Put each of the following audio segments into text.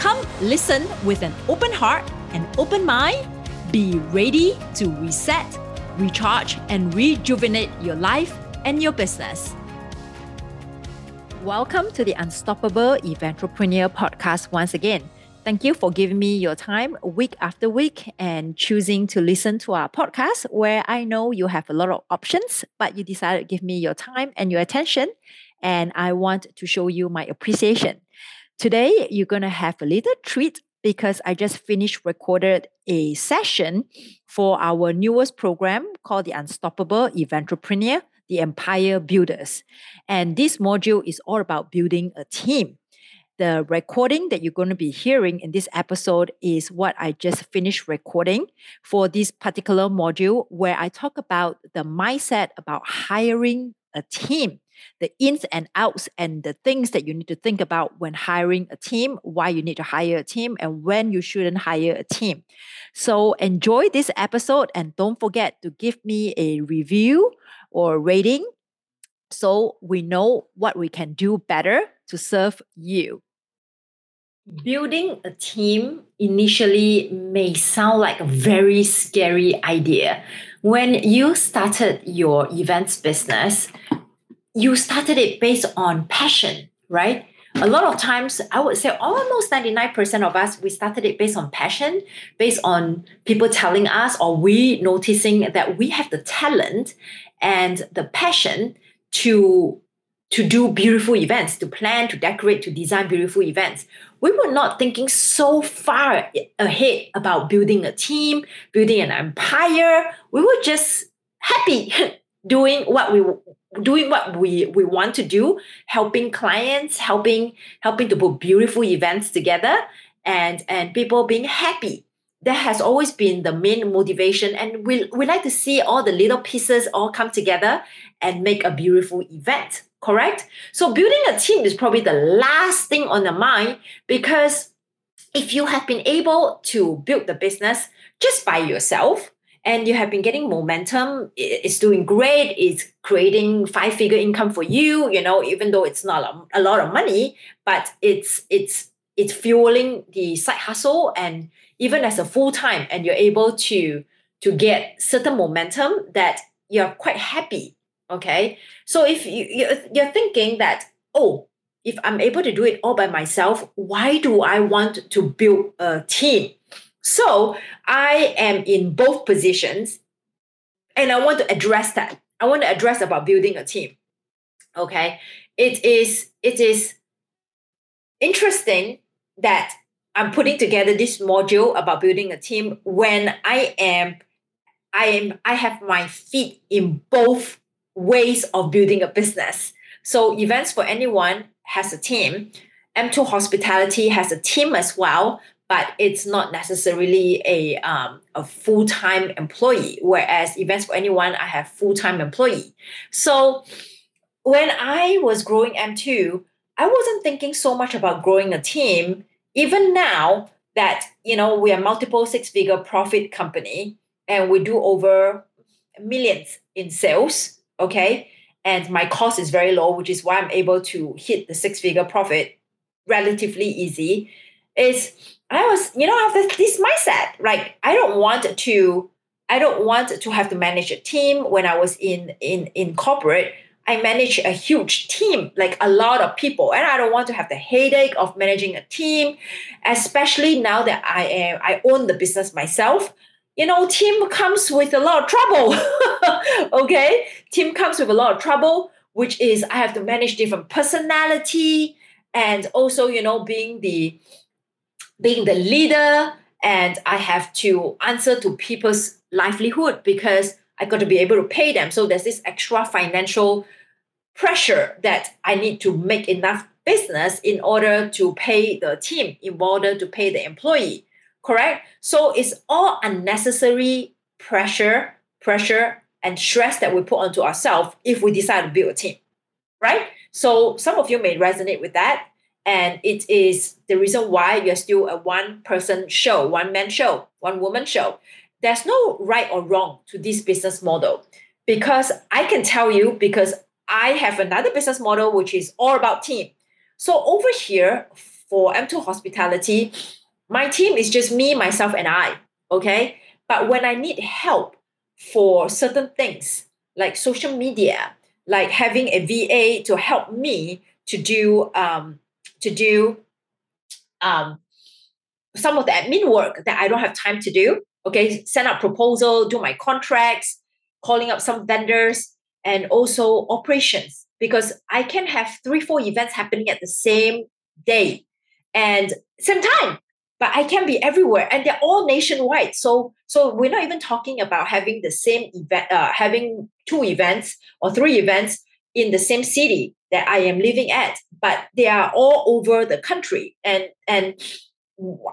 Come listen with an open heart and open mind. Be ready to reset, recharge, and rejuvenate your life and your business. Welcome to the Unstoppable Eventrepreneur podcast once again. Thank you for giving me your time week after week and choosing to listen to our podcast where I know you have a lot of options, but you decided to give me your time and your attention. And I want to show you my appreciation. Today, you're going to have a little treat because I just finished recorded a session for our newest program called the Unstoppable Eventrepreneur, the Empire Builders. And this module is all about building a team. The recording that you're going to be hearing in this episode is what I just finished recording for this particular module, where I talk about the mindset about hiring a team the ins and outs and the things that you need to think about when hiring a team, why you need to hire a team, and when you shouldn't hire a team. So enjoy this episode and don't forget to give me a review or rating so we know what we can do better to serve you. Building a team initially may sound like a very scary idea. When you started your events business, you started it based on passion, right? A lot of times, I would say almost 99% of us, we started it based on passion, based on people telling us or we noticing that we have the talent and the passion to to do beautiful events, to plan, to decorate, to design beautiful events. We were not thinking so far ahead about building a team, building an empire. We were just happy doing what we doing what we we want to do helping clients helping helping to put beautiful events together and and people being happy. That has always been the main motivation and we, we like to see all the little pieces all come together and make a beautiful event correct? So building a team is probably the last thing on the mind because if you have been able to build the business just by yourself and you have been getting momentum it's doing great it's creating five figure income for you you know even though it's not a, lot of money but it's it's it's fueling the side hustle. And even as a full time and you're able to to get certain momentum that you're quite happy okay? So if you you're thinking that oh if i'm able to do it all by myself why do i want to build a team so I am in both positions and I want to address that. I want to address about building a team. Okay. It is it is interesting that I'm putting together this module about building a team when I am I am I have my feet in both ways of building a business. So events for anyone has a team. M2 Hospitality has a team as well, but it's not necessarily a um, a full time employee. Whereas events for anyone, I have full time employee. So when I was growing M2, I wasn't thinking so much about growing a team. Even now that you know we are multiple six figure profit company and we do over millions in sales. Okay. And my cost is very low, which is why I'm able to hit the six figure profit relatively easy. Is I was, you know, I have this mindset. Like I don't want to, I don't want to have to manage a team. When I was in in in corporate, I manage a huge team, like a lot of people, and I don't want to have the headache of managing a team, especially now that I am I own the business myself. You know, team comes with a lot of trouble. okay, team comes with a lot of trouble, which is I have to manage different personality and also you know being the being the leader and I have to answer to people's livelihood because I got to be able to pay them. So there's this extra financial pressure that I need to make enough business in order to pay the team, in order to pay the employee. correct? So it's all unnecessary pressure, pressure, and stress that we put onto ourselves if we decide to build a team, right? So some of you may resonate with that. And it is the reason why you're still a one person show, one man show, one woman show. There's no right or wrong to this business model because I can tell you because I have another business model which is all about team. So over here for M2 Hospitality, my team is just me, myself, and I. Okay. But when I need help for certain things like social media, like having a VA to help me to do um, to do um, some of the admin work that I don't have time to do. Okay, send out proposal, do my contracts, calling up some vendors, and also operations because I can have three, four events happening at the same day and same time but I can be everywhere, and they're all nationwide. So, so we're not even talking about having the same event, uh, having two events or three events in the same city that I am living at, but they are all over the country, and and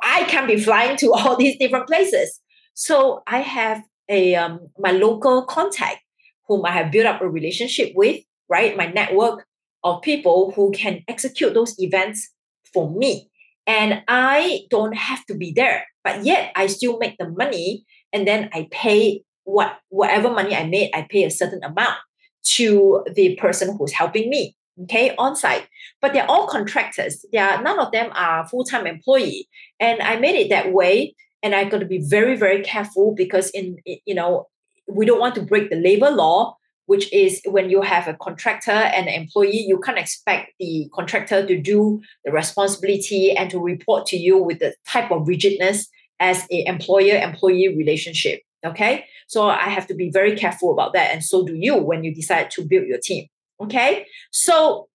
I can be flying to all these different places. So I have a um, my local contact whom I have built up a relationship with, right? My network of people who can execute those events for me and I don't have to be there, but yet I still make the money, and then I pay what whatever money I made, I pay a certain amount to the person who's helping me. Okay, on site, but they're all contractors. They are none of them are full time employee, and I made it that way. And I got to be very very careful because in you know we don't want to break the labor law which is when you have a contractor and an employee, you can't expect the contractor to do the responsibility and to report to you with the type of rigidness as a employer-employee relationship. Okay. So I have to be very careful about that. And so do you when you decide to build your team. Okay. So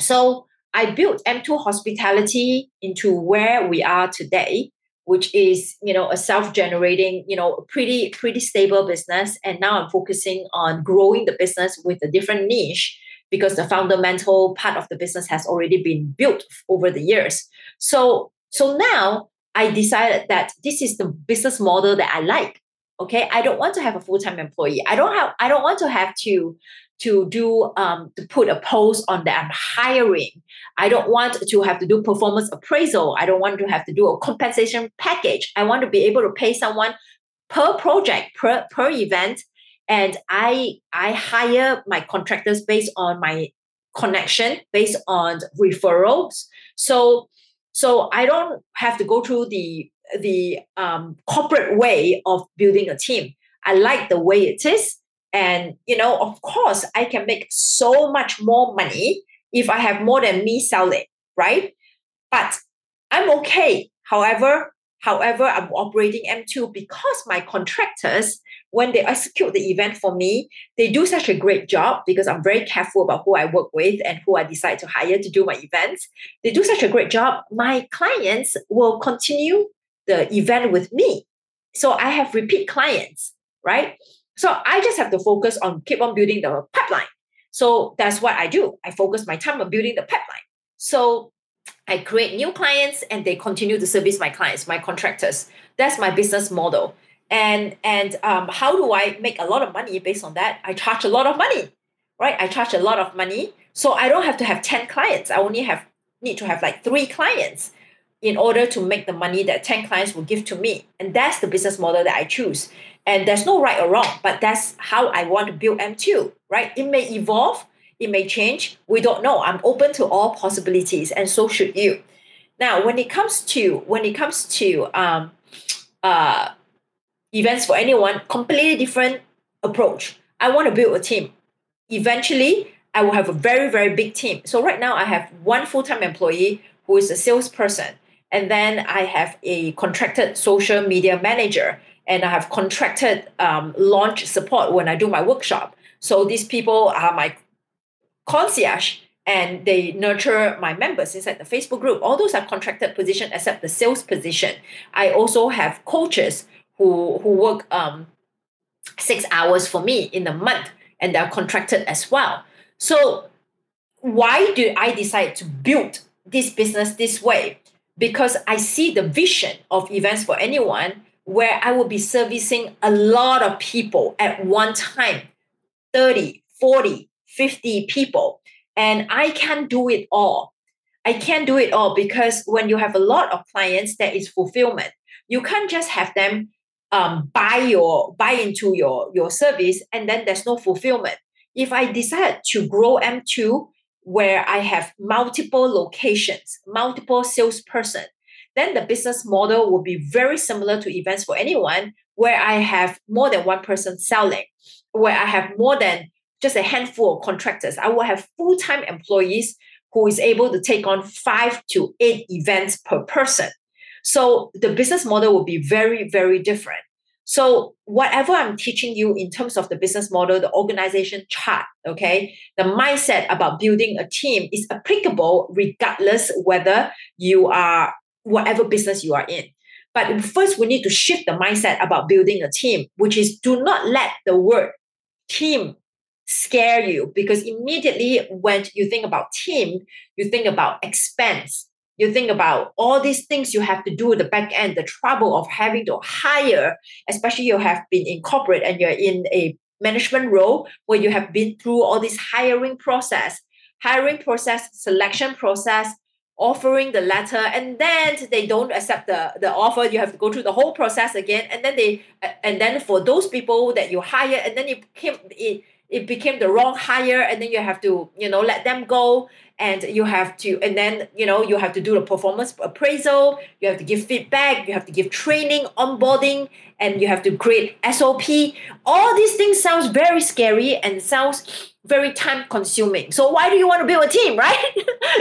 so I built M2 hospitality into where we are today which is you know a self-generating you know pretty pretty stable business and now i'm focusing on growing the business with a different niche because the fundamental part of the business has already been built over the years so so now i decided that this is the business model that i like okay i don't want to have a full-time employee i don't have i don't want to have to to do um, to put a post on that I'm hiring. I don't want to have to do performance appraisal. I don't want to have to do a compensation package. I want to be able to pay someone per project, per per event, and I I hire my contractors based on my connection, based on referrals. So so I don't have to go through the the um, corporate way of building a team. I like the way it is and, you know, of course, I can make so much more money if I have more than me selling, right? But I'm okay. However, however, I'm operating M2 because my contractors, when they execute the event for me, they do such a great job because I'm very careful about who I work with and who I decide to hire to do my events. They do such a great job. My clients will continue the event with me. So I have repeat clients, right? So I just have to focus on keep on building the pipeline. So that's what I do. I focus my time on building the pipeline. So I create new clients and they continue to service my clients, my contractors. That's my business model. And and um, how do I make a lot of money based on that? I charge a lot of money, right? I charge a lot of money, so I don't have to have ten clients. I only have need to have like three clients in order to make the money that 10 clients will give to me. And that's the business model that I choose. And there's no right or wrong, but that's how I want to build M2, right? It may evolve, it may change. We don't know. I'm open to all possibilities, and so should you. Now, when it comes to when it comes to um, uh, events for anyone, completely different approach. I want to build a team. Eventually, I will have a very very big team. So right now, I have one full time employee who is a salesperson, and then I have a contracted social media manager and I have contracted um, launch support when I do my workshop. So these people are my concierge and they nurture my members inside the Facebook group. All those are contracted position except the sales position. I also have coaches who who work um, six hours for me in a month and they're contracted as well. So why do I decide to build this business this way? Because I see the vision of events for anyone where I will be servicing a lot of people at one time 30, 40, 50 people. And I can't do it all. I can't do it all because when you have a lot of clients, that is fulfillment. You can't just have them um, buy your buy into your your service and then there's no fulfillment. If I decide to grow M2 where I have multiple locations, multiple salesperson, then the business model will be very similar to events for anyone, where I have more than one person selling, where I have more than just a handful of contractors. I will have full time employees who is able to take on five to eight events per person. So the business model will be very, very different. So whatever I'm teaching you in terms of the business model, the organization chart, okay, the mindset about building a team is applicable regardless whether you are whatever business you are in. But first, we need to shift the mindset about building a team, which is do not let the word team scare you because immediately when you think about team, you think about expense, you think about all these things you have to do the back end, the trouble of having to hire, especially you have been in corporate and you're in a management role where you have been through all this hiring process, hiring process, selection process, offering the letter, and then they don't accept the, the offer. You have to go through the whole process again. And then they and then for those people that you hire, and then it came it it became the wrong hire and then you have to you know let them go and you have to and then you know you have to do the performance appraisal you have to give feedback you have to give training onboarding and you have to create sop all these things sounds very scary and sounds very time consuming. So why do you want to build a team right?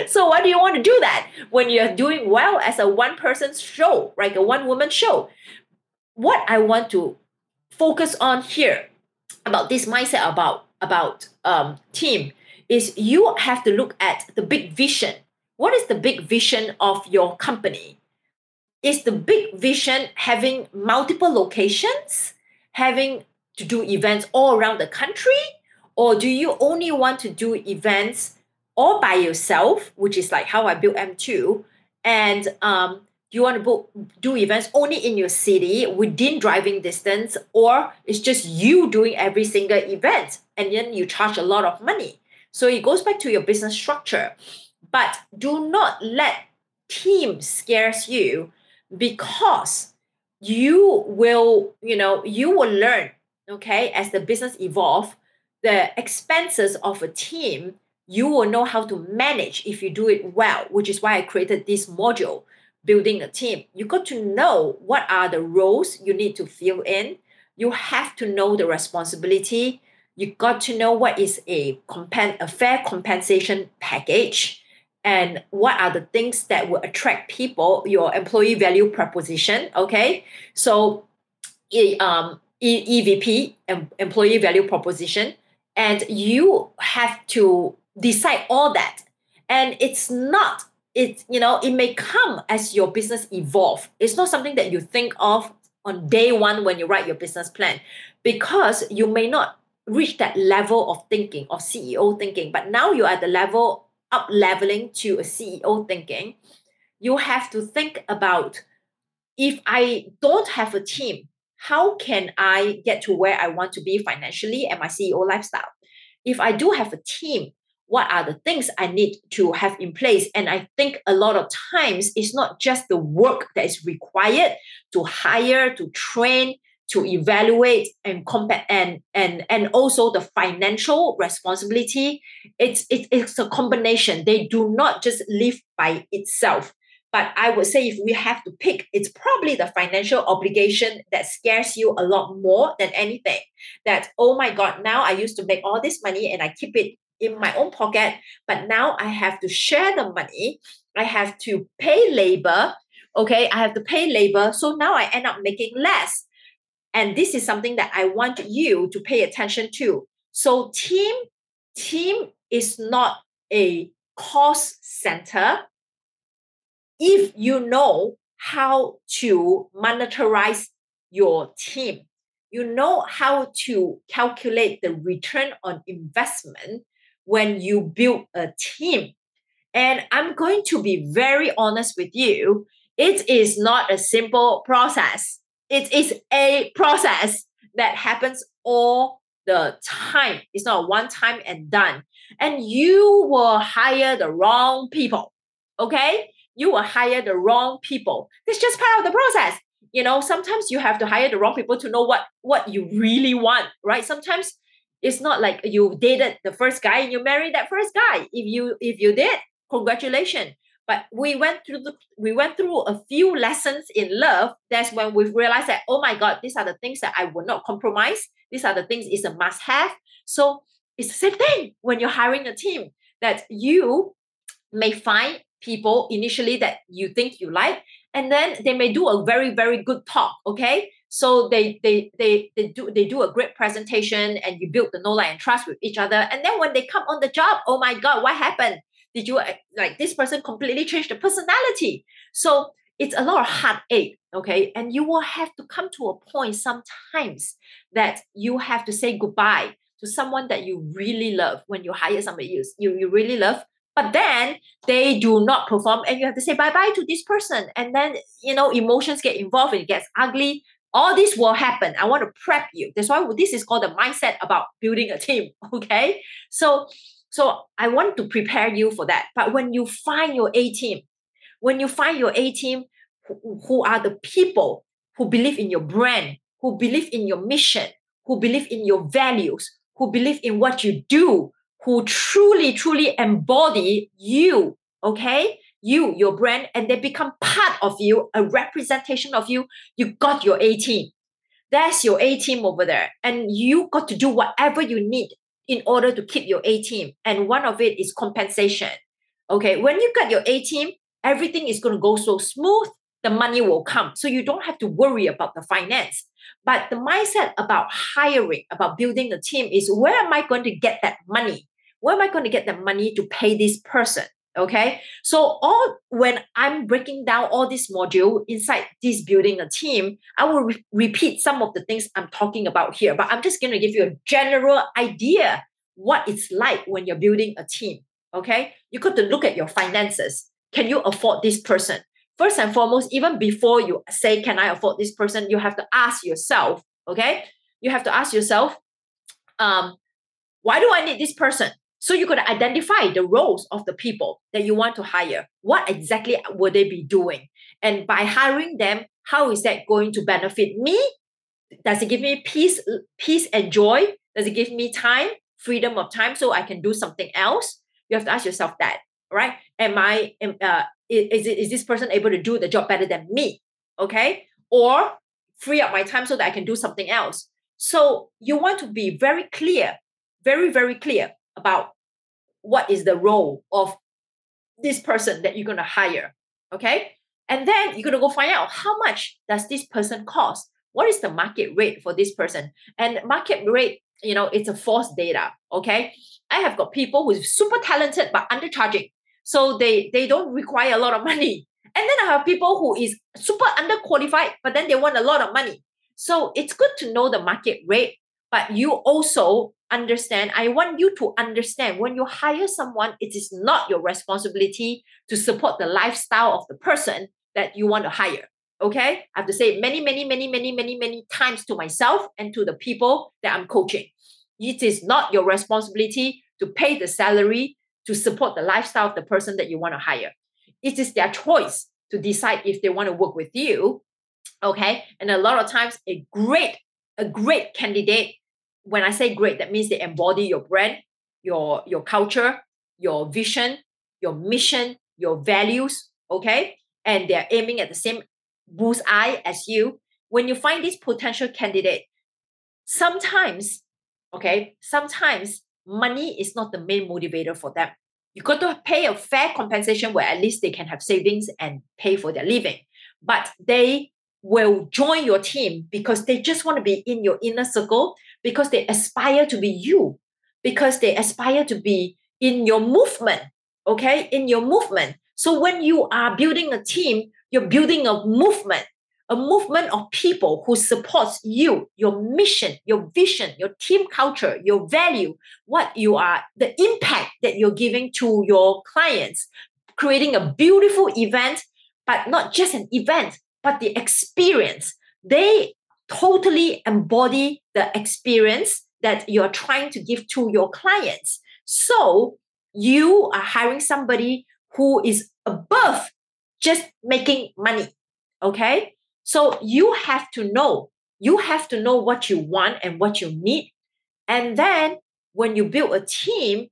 So why do you want to do that when you're doing well as a one person show like a one woman show? What i want to focus on here about this mindset about about um, team is you have to look at the big vision. What is the big vision of your company? Is the big vision having multiple locations, having to do events all around the country, or do you only want to do events all by yourself, which is like how I built M2, and um, you want to book do events only in your city within driving distance or it's just you doing every single event and then you charge a lot of money. So it goes back to your business structure. But do not let team scares you because you will you know you will learn okay as the business evolve the expenses of a team you will know how to manage if you do it well which is why i created this module building a team. You got to know what are the roles you need to fill in. You have to know the responsibility. You got to know what is a compen- a fair compensation package and what are the things that will attract people, your employee value proposition. Okay. So um, EVP, employee value proposition, and you have to decide all that. And it's not it you know it may come as your business evolve. It's not something that you think of on day one when you write your business plan because you may not reach that level of thinking of ceo thinking. But now you're at the level up leveling to a ceo thinking. You have to think about if i don't have a team how can i get to where i want to be financially and my ceo lifestyle? If i do have a team what are the things I need to have in place. And I think a lot of times it's not just the work that is required to hire, to train, to evaluate and and and and also the financial responsibility. It's it, it's a combination. They do not just live by itself. But I would say if we have to pick, it's probably the financial obligation that scares you a lot more than anything. That, oh my God, now I used to make all this money and I keep it in my own pocket, but now I have to share the money. I have to pay labor. Okay, I have to pay labor. So now I end up making less. And this is something that I want you to pay attention to. So team, team is not a cost center. If you know how to monetize your team, you know how to calculate the return on investment when you build a team And I'm going to be very honest with you. It is not a simple process. It is a process that happens all the time. It's not one time and done. And you will hire the wrong people. Okay? You will hire the wrong people. It's just part of the process. You know, sometimes you have to hire the wrong people to know what what you really want, right? Sometimes it's not like you dated the first guy and you married that first guy. If you if you did, congratulations. But we went through the we went through a few lessons in love. That's when we realized that, oh my God, these are the things that I will not compromise. These are the things it's a must-have. So it's the same thing when you're hiring a team that you may find people initially that you think you like, and then they may do a very, very good talk. Okay. So they they they they do they do a great presentation and you build the know like and trust with each other. And then when they come on the job, oh my God, what happened? Did you like this person completely changed the personality? So it's a lot of heartache, okay? And you will have to come to a point sometimes that you have to say goodbye to someone that you really love when you hire somebody you, you, really love. But then they do not perform and you have to say bye-bye to this person. And then, you know, emotions get involved and it gets ugly. All this will happen. I want to prep you. That's why this is called the mindset about building a team. Okay. So so I want to prepare you for that. But when you find your A team, when you find your A team who, who are the people who believe in your brand, who believe in your mission, who believe in your values, who believe in what you do, who truly, truly embody you, okay? You, your brand, and they become part of you, a representation of you. You got your A team. That's your A team over there. And you got to do whatever you need in order to keep your A team. And one of it is compensation. Okay, when you got your A team, everything is going to go so smooth, the money will come. So you don't have to worry about the finance. But the mindset about hiring, about building a team is where am I going to get that money? Where am I going to get the money to pay this person? Okay. So all when I'm breaking down all this module inside this building a team, I will re- repeat some of the things I'm talking about here, but I'm just going to give you a general idea what it's like when you're building a team. Okay. You got to look at your finances. Can you afford this person? First and foremost, even before you say, Can I afford this person? You have to ask yourself, okay? You have to ask yourself, um, why do I need this person? So you could identify the roles of the people that you want to hire. What exactly will they be doing? And by hiring them, how is that going to benefit me? Does it give me peace, peace and joy? Does it give me time, freedom of time, so I can do something else? You have to ask yourself that, right? Am I, am, uh, is, is this person able to do the job better than me? Okay. Or free up my time so that I can do something else. So you want to be very clear, very, very clear about what is the role of this person that you're going to hire okay? And then you're going to go find out how much does this person cost? What is the market rate for this person? And market rate you know it's a false data okay? I have got people who's super talented but undercharging. So they they don't require a lot of money. And then i have people who is super underqualified but then they want a lot of money. So it's good to know the market rate but you also understand i want you to understand when you hire someone it is not your responsibility to support the lifestyle of the person that you want to hire okay? I have to say many many many many many many times to myself and to the people that i'm coaching. It is not your responsibility to pay the salary to support the lifestyle of the person that you want to hire. It is their choice to decide if they want to work with you okay? And a lot of times a great a great candidate when I say great, that means they embody your brand, your your culture, your vision, your mission, your values, okay? And they're aiming at the same bull's eye as you. When you find this potential candidate, sometimes, okay, sometimes money is not the main motivator for them. You got to pay a fair compensation where at least they can have savings and pay for their living. But they will join your team because they just want to be in your inner circle because they aspire to be you. Because they aspire to be in your movement okay? In your movement. So when you are building a team you're building a movement. A movement of people who supports you your mission your vision your team culture your value what you are the impact that you're giving to your clients. Creating a beautiful event, but not just an event, but the experience. They totally embody the experience that you're trying to give to your clients. So you are hiring somebody who is above just making money. Okay. So you have to know, you have to know what you want and what you need. And then when you build a team,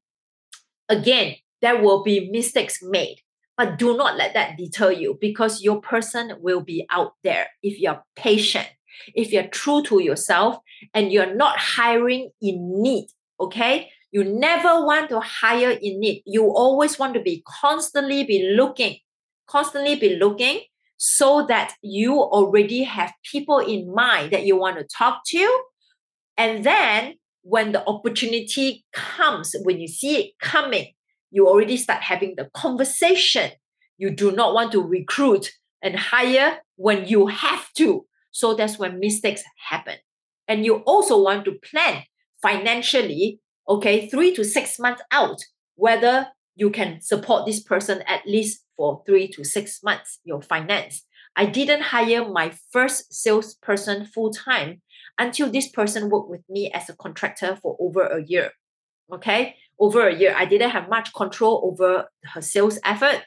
again, there will be mistakes made. But do not let that deter you because your person will be out there if you're patient, if you're true to yourself, and you're not hiring in need. Okay. You never want to hire in need. You always want to be constantly be looking, constantly be looking so that you already have people in mind that you want to talk to. And then when the opportunity comes, when you see it coming, you already start having the conversation. You do not want to recruit and hire when you have to. So that's when mistakes happen. And you also want to plan financially okay, three to six months out, whether you can support this person at least for three to six months, your finance. I didn't hire my first salesperson full time until this person worked with me as a contractor for over a year. Okay, over a year. I didn't have much control over her sales effort,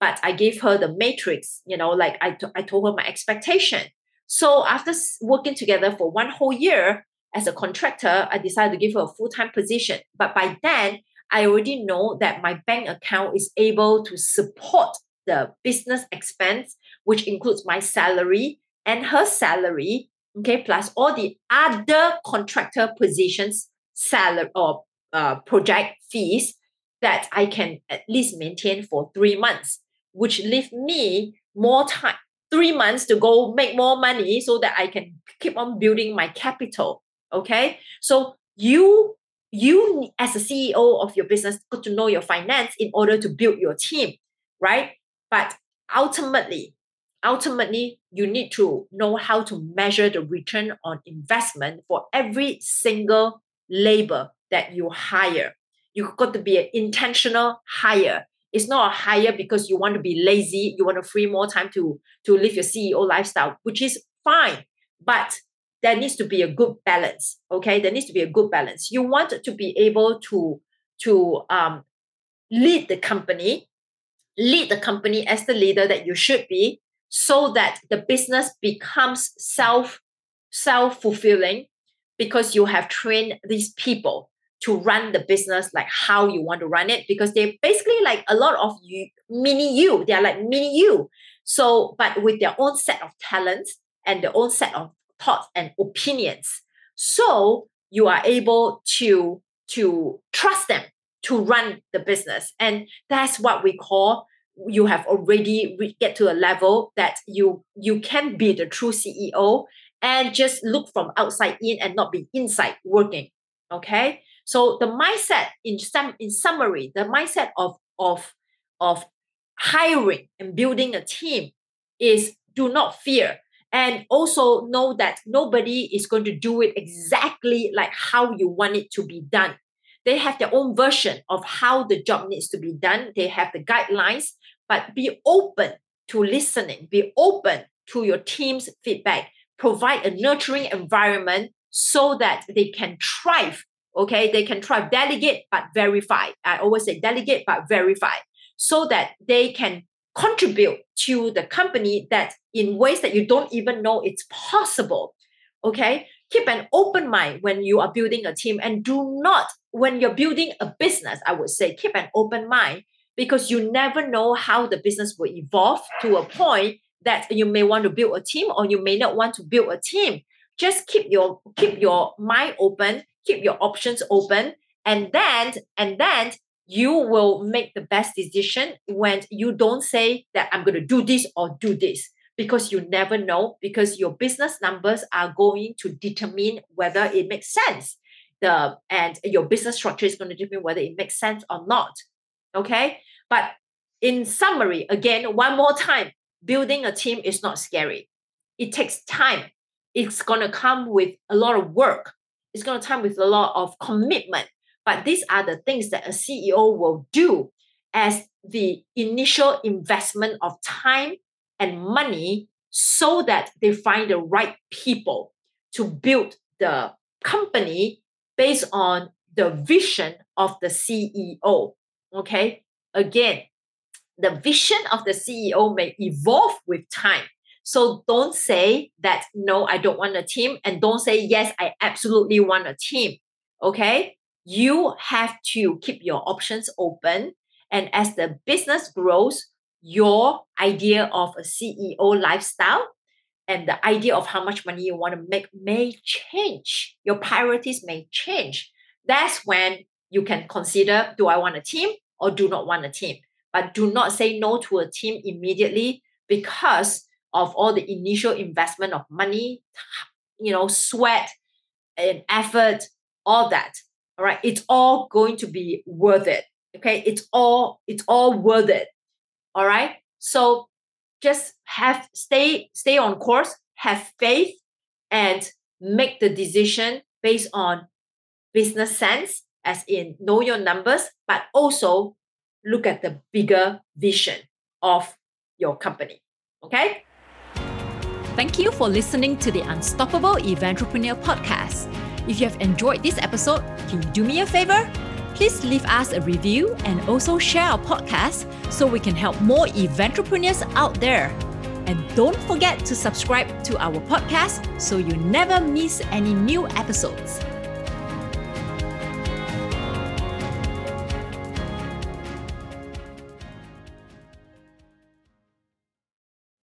but I gave her the matrix, you know, like I, t- I told her my expectation. So after working together for one whole year, as a contractor, I decided to give her a full time position. But by then, I already know that my bank account is able to support the business expense, which includes my salary and her salary, okay, plus all the other contractor positions, salary or uh, project fees that I can at least maintain for three months, which leave me more time, three months to go make more money so that I can keep on building my capital. Okay. So you you as a CEO of your business got to know your finance in order to build your team, right? But ultimately, ultimately, you need to know how to measure the return on investment for every single labor that you hire. You've got to be an intentional hire. It's not a hire because you want to be lazy, you want to free more time to, to live your CEO lifestyle, which is fine. But there needs to be a good balance. Okay, there needs to be a good balance. You want to be able to to um, lead the company, lead the company as the leader that you should be, so that the business becomes self self fulfilling, because you have trained these people to run the business like how you want to run it because they're basically like a lot of you mini you they are like mini you so but with their own set of talents and their own set of thoughts and opinions. So you are able to, to trust them to run the business. And that's what we call you have already re- get to a level that you you can be the true CEO and just look from outside in and not be inside working. Okay. So the mindset in some in summary, the mindset of of of hiring and building a team is do not fear. And also know that nobody is going to do it exactly like how you want it to be done. They have their own version of how the job needs to be done. They have the guidelines but be open to listening. Be open to your team's feedback. Provide a nurturing environment so that they can thrive okay they can try delegate but verify i always say delegate but verify so that they can contribute to the company that in ways that you don't even know it's possible. Okay. Keep an open mind when you are building a team and do not, when you're building a business, I would say, keep an open mind because you never know how the business will evolve to a point that you may want to build a team or you may not want to build a team. Just keep your keep your mind open, keep your options open, and then and then you will make the best decision when you don't say that I'm going to do this or do this because you never know because your business numbers are going to determine whether it makes sense. The and your business structure is going to determine whether it makes sense or not okay? But in summary again one more time building a team is not scary. It takes time. It's going to come with a lot of work it's going to come with a lot of commitment but these are the things that a CEO will do. as the initial investment of time and money so that they find the right people to build the company based on the vision of the CEO. Okay. Again, the vision of the CEO may evolve with time. So don't say that, no, I don't want a team. And don't say, yes, I absolutely want a team. Okay. You have to keep your options open. And as the business grows, your idea of a CEO lifestyle and the idea of how much money you want to make may change. Your priorities may change. That's when you can consider do I want a team or do not want a team? But do not say no to a team immediately because of all the initial investment of money, you know, sweat and effort, all that. All right. It's all going to be worth it. Okay. It's all, it's all worth it. All right. So just have stay, stay on course, have faith, and make the decision based on business sense, as in know your numbers, but also look at the bigger vision of your company. Okay? Thank you for listening to the Unstoppable Eventrepreneur podcast. If you have enjoyed this episode, can you do me a favor? Please leave us a review and also share our podcast so we can help more eventrepreneurs out there. And don't forget to subscribe to our podcast so you never miss any new episodes.